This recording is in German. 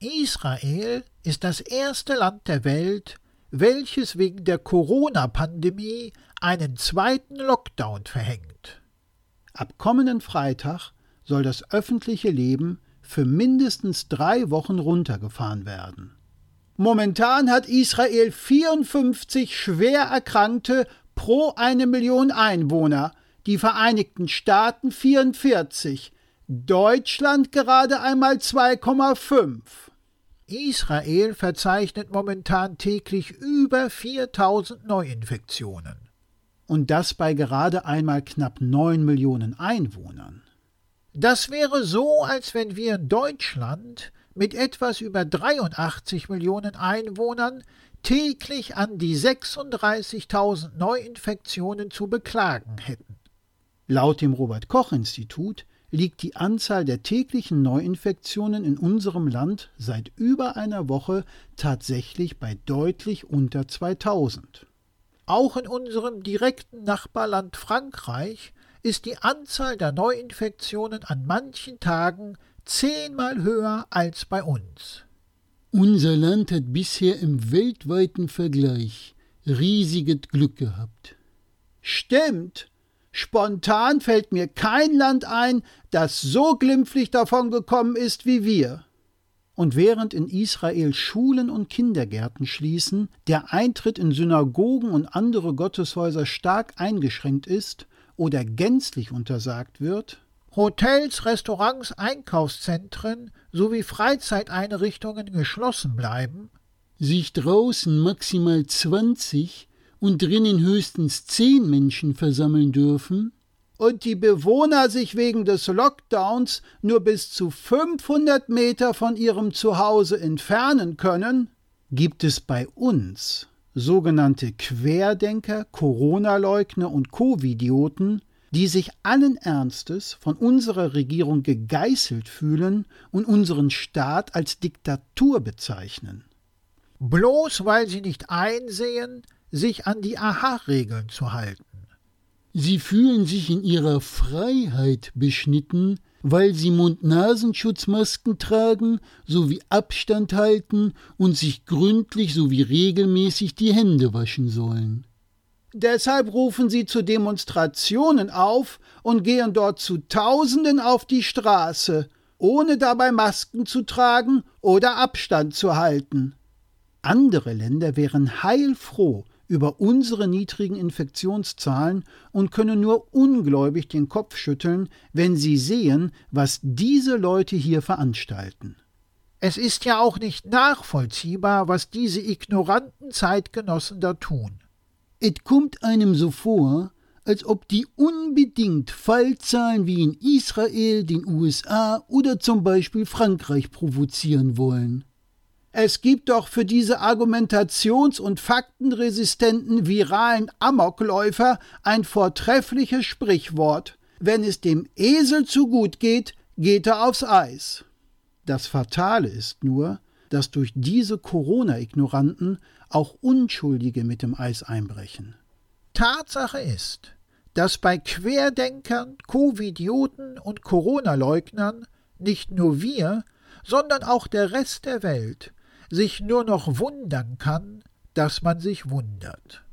Israel ist das erste Land der Welt, welches wegen der Corona-Pandemie einen zweiten Lockdown verhängt. Ab kommenden Freitag soll das öffentliche Leben für mindestens drei Wochen runtergefahren werden. Momentan hat Israel 54 schwer Erkrankte pro eine Million Einwohner, die Vereinigten Staaten 44, Deutschland gerade einmal 2,5. Israel verzeichnet momentan täglich über 4000 Neuinfektionen. Und das bei gerade einmal knapp 9 Millionen Einwohnern. Das wäre so, als wenn wir in Deutschland mit etwas über 83 Millionen Einwohnern täglich an die 36.000 Neuinfektionen zu beklagen hätten. Laut dem Robert Koch Institut liegt die Anzahl der täglichen Neuinfektionen in unserem Land seit über einer Woche tatsächlich bei deutlich unter 2000. Auch in unserem direkten Nachbarland Frankreich ist die Anzahl der Neuinfektionen an manchen Tagen zehnmal höher als bei uns. Unser Land hat bisher im weltweiten Vergleich riesiges Glück gehabt. Stimmt, Spontan fällt mir kein Land ein, das so glimpflich davongekommen ist wie wir. Und während in Israel Schulen und Kindergärten schließen, der Eintritt in Synagogen und andere Gotteshäuser stark eingeschränkt ist oder gänzlich untersagt wird, Hotels, Restaurants, Einkaufszentren sowie Freizeiteinrichtungen geschlossen bleiben, sich draußen maximal 20 und drinnen höchstens zehn Menschen versammeln dürfen, und die Bewohner sich wegen des Lockdowns nur bis zu 500 Meter von ihrem Zuhause entfernen können, gibt es bei uns sogenannte Querdenker, Corona-Leugner und Covidioten, die sich allen Ernstes von unserer Regierung gegeißelt fühlen und unseren Staat als Diktatur bezeichnen. Bloß weil sie nicht einsehen, sich an die Aha-Regeln zu halten. Sie fühlen sich in ihrer Freiheit beschnitten, weil sie Mund-Nasenschutzmasken tragen, sowie Abstand halten und sich gründlich sowie regelmäßig die Hände waschen sollen. Deshalb rufen sie zu Demonstrationen auf und gehen dort zu Tausenden auf die Straße, ohne dabei Masken zu tragen oder Abstand zu halten. Andere Länder wären heilfroh, über unsere niedrigen Infektionszahlen und können nur ungläubig den Kopf schütteln, wenn sie sehen, was diese Leute hier veranstalten. Es ist ja auch nicht nachvollziehbar, was diese ignoranten Zeitgenossen da tun. Es kommt einem so vor, als ob die unbedingt Fallzahlen wie in Israel, den USA oder zum Beispiel Frankreich provozieren wollen. Es gibt doch für diese argumentations- und faktenresistenten viralen Amokläufer ein vortreffliches Sprichwort. Wenn es dem Esel zu gut geht, geht er aufs Eis. Das Fatale ist nur, dass durch diese Corona-Ignoranten auch Unschuldige mit dem Eis einbrechen. Tatsache ist, dass bei Querdenkern, Covidioten und Corona-Leugnern nicht nur wir, sondern auch der Rest der Welt sich nur noch wundern kann, dass man sich wundert.